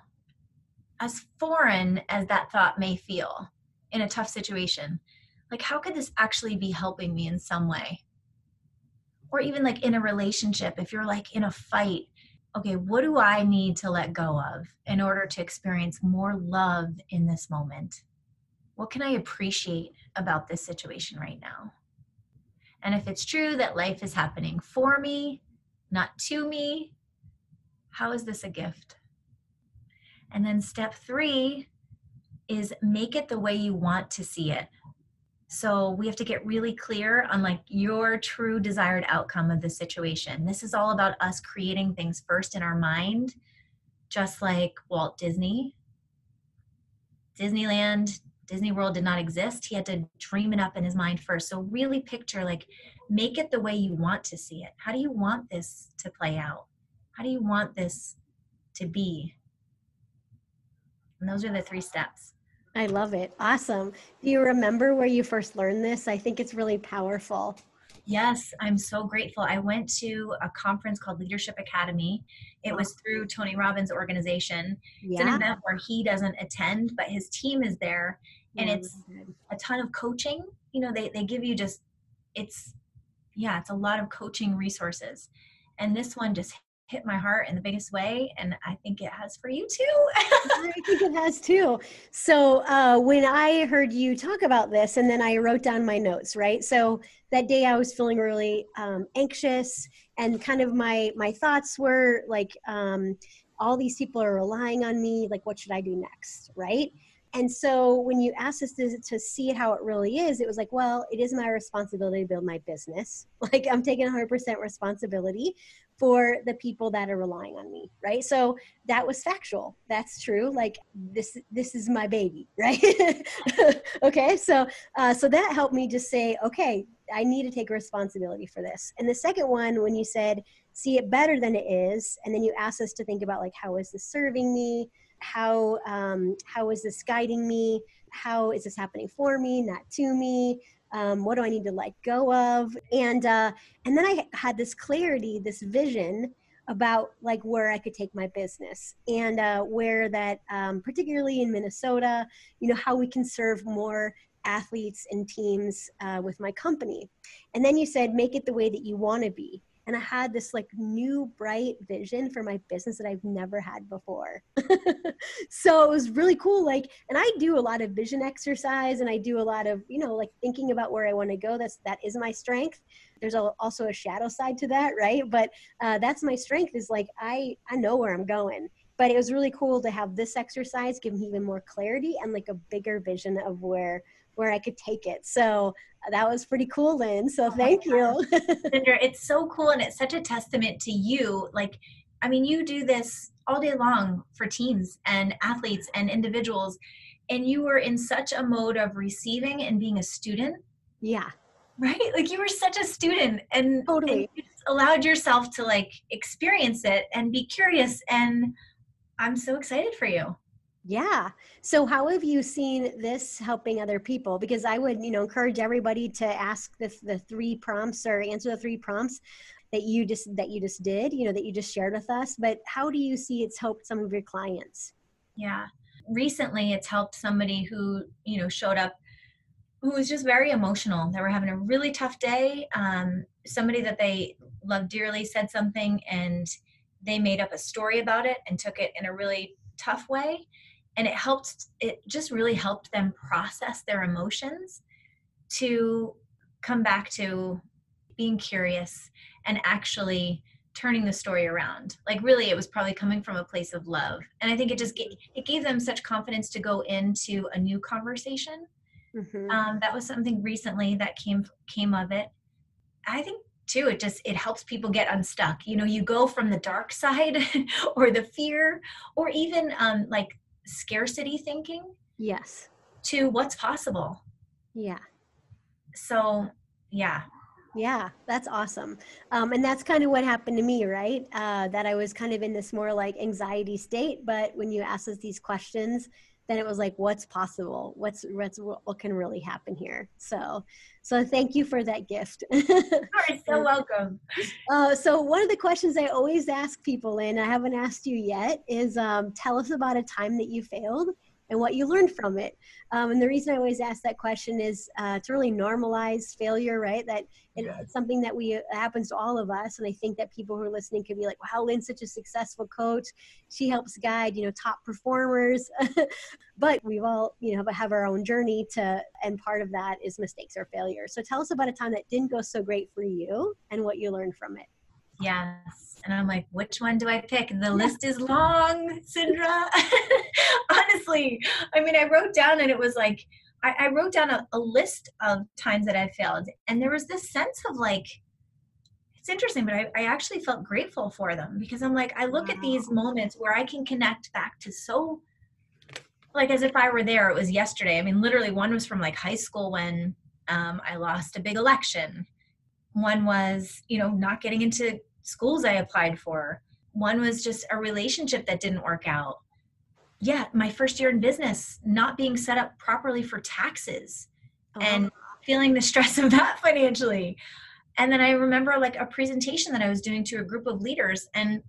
S3: As foreign as that thought may feel in a tough situation, like how could this actually be helping me in some way? Or even like in a relationship, if you're like in a fight okay, what do I need to let go of in order to experience more love in this moment? What can I appreciate about this situation right now? And if it's true that life is happening for me, not to me, how is this a gift? And then step three is make it the way you want to see it. So we have to get really clear on like your true desired outcome of the situation. This is all about us creating things first in our mind, just like Walt Disney. Disneyland, Disney World did not exist. He had to dream it up in his mind first. So really picture like make it the way you want to see it. How do you want this to play out? How do you want this to be? And those are the three steps.
S2: I love it. Awesome. Do you remember where you first learned this? I think it's really powerful.
S3: Yes, I'm so grateful. I went to a conference called Leadership Academy. It was through Tony Robbins' organization. Yeah. It's an event where he doesn't attend, but his team is there. And yeah, it's a ton of coaching. You know, they, they give you just, it's, yeah, it's a lot of coaching resources. And this one just hit my heart in the biggest way and i think it has for you too.
S2: I [laughs] think it has too. So uh, when i heard you talk about this and then i wrote down my notes right? So that day i was feeling really um, anxious and kind of my my thoughts were like um, all these people are relying on me like what should i do next right? And so when you asked us to, to see how it really is, it was like, well, it is my responsibility to build my business. [laughs] Like I'm taking 100% responsibility for the people that are relying on me, right? So that was factual. That's true. Like this, this is my baby, [laughs] right? [laughs] okay, so uh, so that helped me just say, okay, I need to take responsibility for this. And the second one, when you said see it better than it is, and then you asked us to think about like how is this serving me? how um, how is this guiding me how is this happening for me not to me um, what do i need to let go of? And uh, and then i had this clarity this vision about like where i could take my business and uh, where that um, particularly in minnesota you know how we can serve more athletes and teams uh, with my company. And then you said make it the way that you want to be and I had this like new bright vision for my business that I've never had before. [laughs] so it was really cool. Like, and I do a lot of vision exercise and I do a lot of, you know, like thinking about where I want to go. That's, that is my strength. There's a, also a shadow side to that. Right. But uh, that's my strength is like, I, I know where I'm going but it was really cool to have this exercise give me even more clarity and like a bigger vision of where where I could take it. So uh, that was pretty cool, Lynn. So oh thank you. [laughs]
S3: Cindra, it's so cool and it's such a testament to you. Like, I mean, you do this all day long for teams and athletes and individuals, and you were in such a mode of receiving and being a student.
S2: Yeah.
S3: Right? Like you were such a student and,
S2: totally.
S3: and allowed yourself to like experience it and be curious. And I'm so excited for you.
S2: Yeah. So how have you seen this helping other people? Because I would, you know, encourage everybody to ask the, the three prompts or answer the three prompts that you just that you just did, you know, that you just shared with us. But how do you see it's helped some of your clients?
S3: Yeah. Recently it's helped somebody who, you know, showed up who was just very emotional. They were having a really tough day. Um, somebody that they loved dearly said something and they made up a story about it and took it in a really tough way and it helped it just really helped them process their emotions to come back to being curious and actually turning the story around. Like really it was probably coming from a place of love. And i think it just gave, it gave them such confidence to go into a new conversation. Mm-hmm. um, that was something recently that came came of it. I think too it just it helps people get unstuck. You know you go from the dark side [laughs] or the fear or even um, like scarcity thinking
S2: yes.
S3: to what's possible.
S2: Yeah.
S3: So yeah.
S2: Yeah that's awesome. Um, and that's kind of what happened to me right? Uh, that i was kind of in this more like anxiety state but when you ask us these questions then it was like what's possible? What's, what's what can really happen here? So so thank you for that gift. [laughs]
S3: You're so welcome.
S2: Uh, so one of the questions i always ask people and i haven't asked you yet is um, tell us about a time that you failed and what you learned from it. Um, and the reason I always ask that question is uh, to really normalize failure, right? That it, yeah. it's something that we happens to all of us. And I think that people who are listening could be like, "Wow, Lynn's such a successful coach. She helps guide, you know, top performers." [laughs] but we've all, you know, have our own journey to, and part of that is mistakes or failure. So tell us about a time that didn't go so great for you and what you learned from it.
S3: Yes. And I'm like, which one do I pick? The list is long, Cindra. [laughs] Honestly, I mean, I wrote down and it was like, I, I wrote down a, a list of times that I failed. And there was this sense of like, it's interesting, but I, I actually felt grateful for them because I'm like, I look wow. at these moments where I can connect back to so, like as if I were there, it was yesterday. I mean, literally, one was from like high school when um, I lost a big election. One was, you know, not getting into schools I applied for. One was just a relationship that didn't work out. Yeah, my first year in business, not being set up properly for taxes uh-huh. and feeling the stress [laughs] of that financially. And then I remember like a presentation that I was doing to a group of leaders and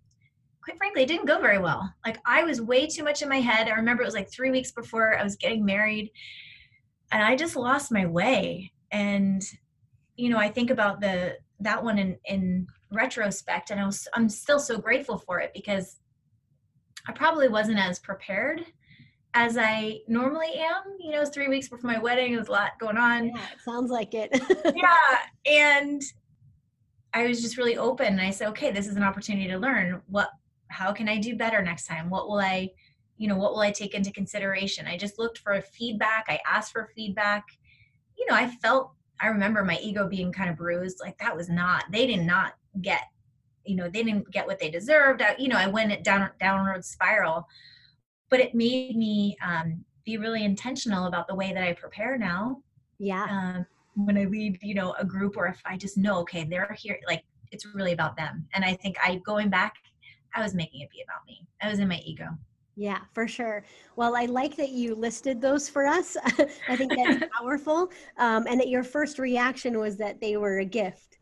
S3: quite frankly, it didn't go very well. Like I was way too much in my head. I remember it was like 3 weeks before I was getting married and I just lost my way. And you know, I think about the that one in in retrospect and I was, i'm still so grateful for it because i probably wasn't as prepared as i normally am. You know three weeks before my wedding there's a lot going on.
S2: Yeah it sounds like it.
S3: Yeah [laughs] and i was just really open and i said okay this is an opportunity to learn. What how can i do better next time? What will i you know what will i take into consideration? I just looked for feedback i asked for feedback. You know i felt i remember my ego being kind of bruised like that was not they did not get you know they didn't get what they deserved I, you know i went down a downward spiral. But it made me um, be really intentional about the way that i prepare now.
S2: Yeah.
S3: Um, when i lead you know a group or if i just know okay they're here like it's really about them. And i think i going back i was making it be about me. I was in my ego.
S2: Yeah, for sure. Well, I like that you listed those for us. [laughs] I think that's [laughs] powerful. Um, and that your first reaction was that they were a gift,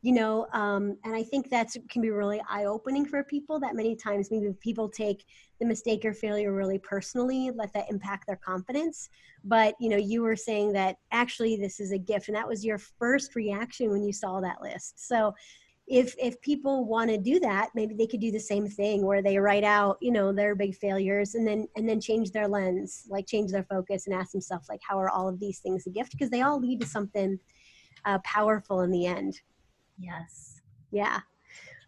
S2: you know, um, and I think that's can be really eye opening for people that many times maybe people take the mistake or failure really personally, let that impact their confidence. But, you know, you were saying that actually this is a gift. And that was your first reaction when you saw that list. So, if if people want to do that maybe they could do the same thing where they write out you know their big failures and then and then change their lens like change their focus and ask themselves like how are all of these things a gift because they all lead to something uh, powerful in the end
S3: yes
S2: yeah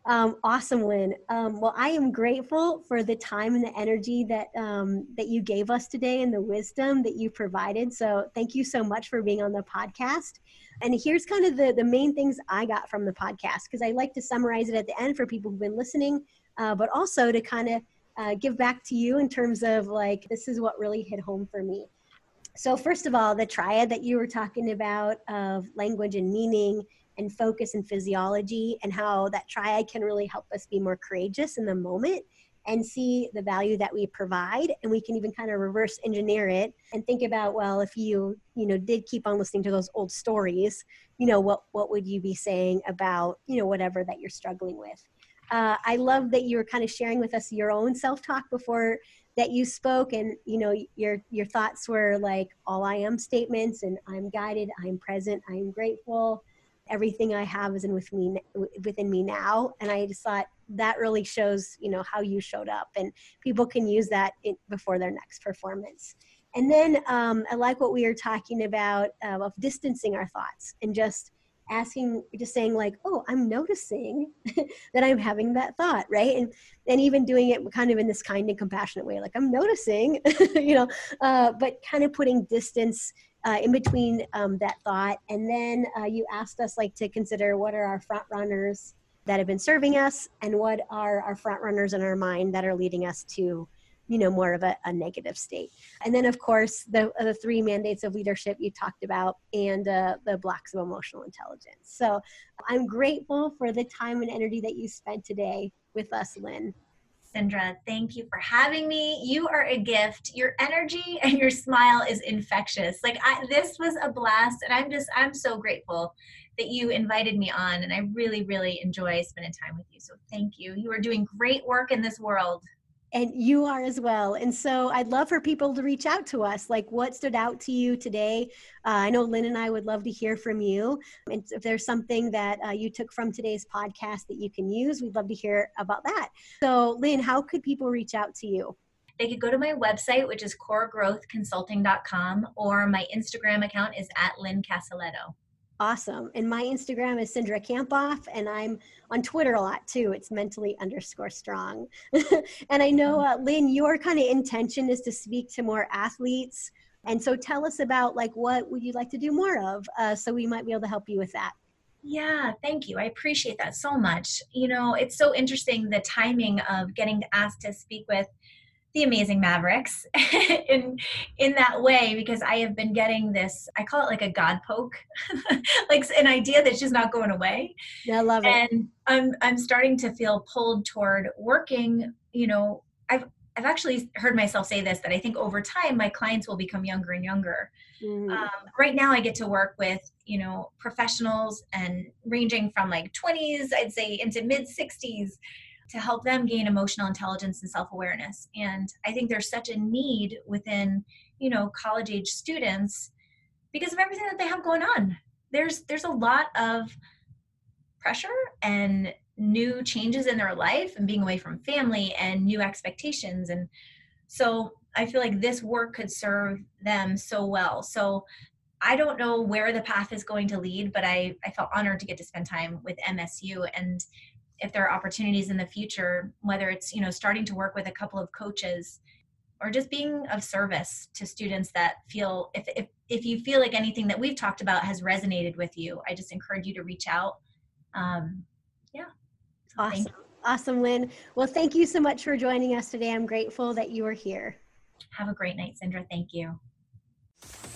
S2: um, awesome, Lynn. Um, well, I am grateful for the time and the energy that um, that you gave us today and the wisdom that you provided. So, thank you so much for being on the podcast. And here's kind of the, the main things I got from the podcast, because I like to summarize it at the end for people who've been listening, uh, but also to kind of uh, give back to you in terms of like, this is what really hit home for me. So, first of all, the triad that you were talking about of language and meaning and focus and physiology, and how that triad can really help us be more courageous in the moment and see the value that we provide. And we can even kind of reverse engineer it and think about well if you you know did keep on listening to those old stories you know what what would you be saying about you know whatever that you're struggling with? Uh, i love that you were kind of sharing with us your own self-talk before that you spoke. And you know your your thoughts were like all i am statements and i'm guided i'm present i'm grateful everything I have is in with me within me now. And I just thought that really shows, you know, how you showed up, and people can use that in, before their next performance. And then um, I like what we were talking about uh, of distancing our thoughts and just asking, just saying like, "Oh, I'm noticing [laughs] that I'm having that thought," right? And and even doing it kind of in this kind and compassionate way, like I'm noticing, [laughs] you know, uh, but kind of putting distance uh, in between um, that thought. And then uh, you asked us like to consider what are our front runners that have been serving us and what are our front runners in our mind that are leading us to you know more of a, a negative state. And then of course the, the three mandates of leadership you talked about and uh, the blocks of emotional intelligence. So i'm grateful for the time and energy that you spent today with us lynn
S3: Cindra, thank you for having me. You are a gift. Your energy [laughs] and your smile is infectious. Like I, this was a blast, and I'm just I'm so grateful that you invited me on, and I really really enjoy spending time with you. So thank you. You are doing great work in this world
S2: and you are as well. And so I'd love for people to reach out to us. Like, what stood out to you today? Uh, I know Lynn and I would love to hear from you. And if there's something that uh, you took from today's podcast that you can use, we'd love to hear about that. So, Lynn, how could people reach out to you?
S3: They could go to my website, which is coregrowthconsulting.com, or my Instagram account is at Lynn Casaletto.
S2: Awesome. And my Instagram is Cindra Kamphoff, and I'm on Twitter a lot too. It's mentally underscore strong. [laughs] and I know, uh, Lynn, your kind of intention is to speak to more athletes. And so tell us about like what would you like to do more of uh, so we might be able to help you with that.
S3: Yeah, thank you. I appreciate that so much. You know, it's so interesting the timing of getting asked to speak with the amazing mavericks [laughs] in in that way because i have been getting this i call it like a god poke [laughs] like an idea that's just not going away.
S2: Yeah, i love
S3: it. And i'm i'm starting to feel pulled toward working you know i've i've actually heard myself say this that i think over time my clients will become younger and younger. Mm. um, right now i get to work with you know professionals and ranging from like 20s i'd say into mid 60s to help them gain emotional intelligence and self-awareness. And i think there's such a need within you know college age students because of everything that they have going on. There's there's a lot of pressure and new changes in their life and being away from family and new expectations. And so i feel like this work could serve them so well. So i don't know where the path is going to lead but i i felt honored to get to spend time with msu and if there are opportunities in the future whether it's you know starting to work with a couple of coaches or just being of service to students that feel if, if if you feel like anything that we've talked about has resonated with you i just encourage you to reach out. Um, yeah.
S2: Awesome. awesome lynn. Well thank you so much for joining us today. I'm grateful that you are here.
S3: Have a great night cindra thank you